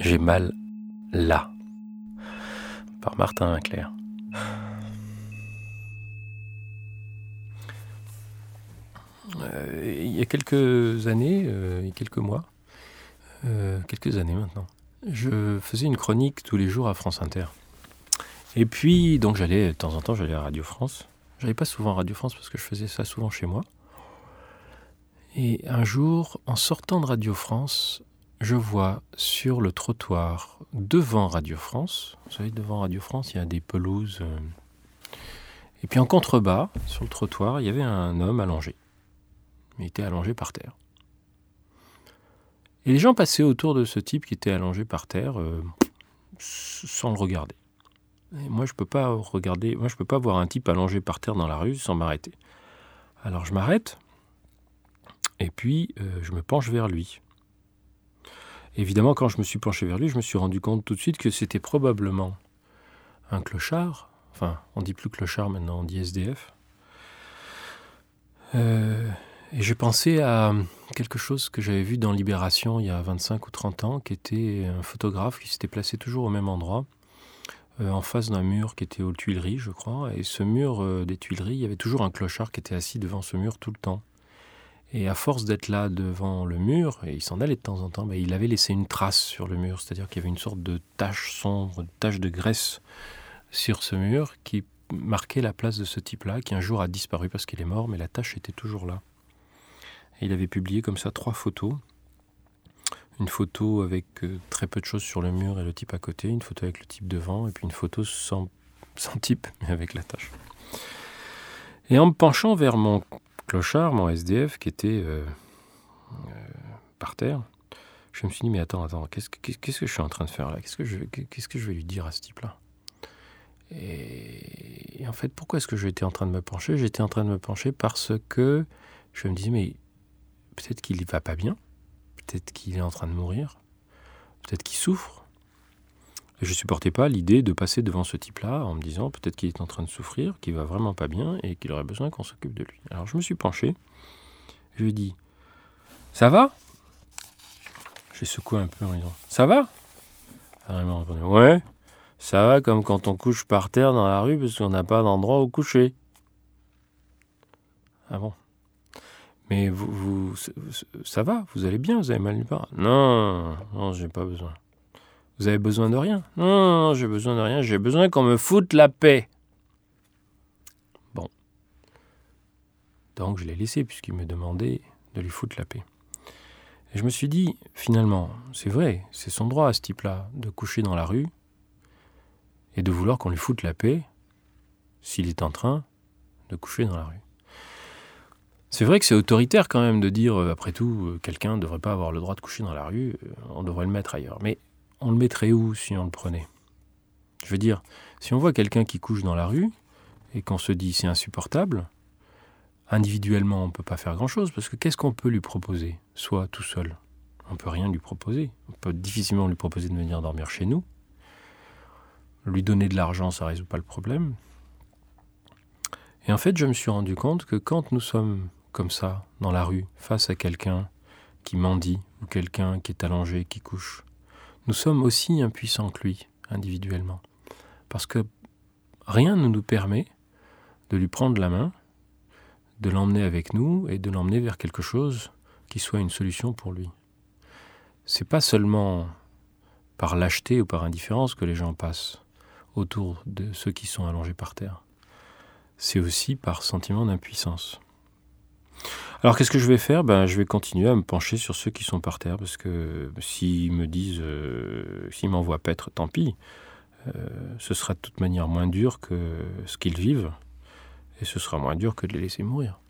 J'ai mal là. Par Martin Winkler. Euh, il y a quelques années, euh, quelques mois, euh, quelques années maintenant, je faisais une chronique tous les jours à France Inter. Et puis, donc j'allais, de temps en temps, j'allais à Radio France. J'allais pas souvent à Radio France parce que je faisais ça souvent chez moi. Et un jour, en sortant de Radio France, je vois sur le trottoir devant Radio France, vous savez, devant Radio France, il y a des pelouses. euh, et puis en contrebas, sur le trottoir, il y avait un homme allongé. Il était allongé par terre. Et les gens passaient autour de ce type qui était allongé par terre euh, sans le regarder. Moi, je peux pas regarder, moi, je peux pas voir un type allongé par terre dans la rue sans m'arrêter. Alors je m'arrête et puis euh, je me penche vers lui. Évidemment, quand je me suis penché vers lui, je me suis rendu compte tout de suite que c'était probablement un clochard. Enfin, on dit plus clochard maintenant, on dit SDF. Euh, et j'ai pensé à quelque chose que j'avais vu dans Libération il y a 25 ou 30 ans, qui était un photographe qui s'était placé toujours au même endroit, euh, en face d'un mur qui était aux Tuileries, je crois. Et ce mur euh, des Tuileries, il y avait toujours un clochard qui était assis devant ce mur tout le temps. Et à force d'être là devant le mur, et il s'en allait de temps en temps, il avait laissé une trace sur le mur, c'est-à-dire qu'il y avait une sorte de tache sombre, de tache de graisse sur ce mur qui marquait la place de ce type-là, qui un jour a disparu parce qu'il est mort, mais la tache était toujours là. Et il avait publié comme ça trois photos. Une photo avec euh, très peu de choses sur le mur et le type à côté, une photo avec le type devant, et puis une photo sans type, mais avec la tache. Et en me penchant vers mon clochard, mon SDF, qui était euh, euh, par terre, je me suis dit, mais attends, attends, qu'est-ce que, je suis en train de faire là? Qu'est-ce que, je, que je vais lui dire à ce type-là? Et, et en fait, pourquoi est-ce que j'étais en train de me pencher? J'étais en train de me pencher parce que je me disais, mais peut-être qu'il ne va pas bien, peut-être qu'il est en train de mourir, peut-être qu'il souffre. Je ne supportais pas l'idée de passer devant ce type-là en me disant peut-être qu'il est en train de souffrir, qu'il va vraiment pas bien et qu'il aurait besoin qu'on s'occupe de lui. Alors je me suis penché, je lui ai dit Ça va? J'ai secoué un peu en disant Ça va? Alors il m'a répondu Ouais, ça va comme quand on couche par terre dans la rue parce qu'on n'a pas d'endroit où coucher. Ah bon? Mais vous, vous, ça va, vous allez bien, vous avez mal nulle part? Non, non, j'ai pas besoin. Vous avez besoin de rien Non, j'ai besoin de rien, j'ai besoin qu'on me foute la paix. Bon. Donc je l'ai laissé puisqu'il me demandait de lui foutre la paix. Et je me suis dit, finalement, c'est vrai, c'est son droit à ce type-là de coucher dans la rue et de vouloir qu'on lui foute la paix s'il est en train de coucher dans la rue. C'est vrai que c'est autoritaire quand même de dire, euh, après tout, euh, quelqu'un ne devrait pas avoir le droit de coucher dans la rue, euh, on devrait le mettre ailleurs. Mais on le mettrait où si on le prenait? Je veux dire, si on voit quelqu'un qui couche dans la rue et qu'on se dit c'est insupportable, individuellement on ne peut pas faire grand-chose parce que qu'est-ce qu'on peut lui proposer? Soit tout seul, on ne peut rien lui proposer. On peut difficilement lui proposer de venir dormir chez nous. Lui donner de l'argent, ça ne résout pas le problème. Et en fait, je me suis rendu compte que quand nous sommes comme ça, dans la rue, face à quelqu'un qui mendie ou quelqu'un qui est allongé, qui couche, nous sommes aussi impuissants que lui, individuellement. Parce que rien ne nous permet de lui prendre la main, de l'emmener avec nous et de l'emmener vers quelque chose qui soit une solution pour lui. C'est pas seulement par lâcheté ou par indifférence que les gens passent autour de ceux qui sont allongés par terre. C'est aussi par sentiment d'impuissance. Alors qu'est-ce que je vais faire? Ben, Je vais continuer à me pencher sur ceux qui sont par terre, parce que s'ils me disent, euh, s'ils m'envoient paître, tant pis. Euh, ce sera de toute manière moins dur que ce qu'ils vivent, et ce sera moins dur que de les laisser mourir.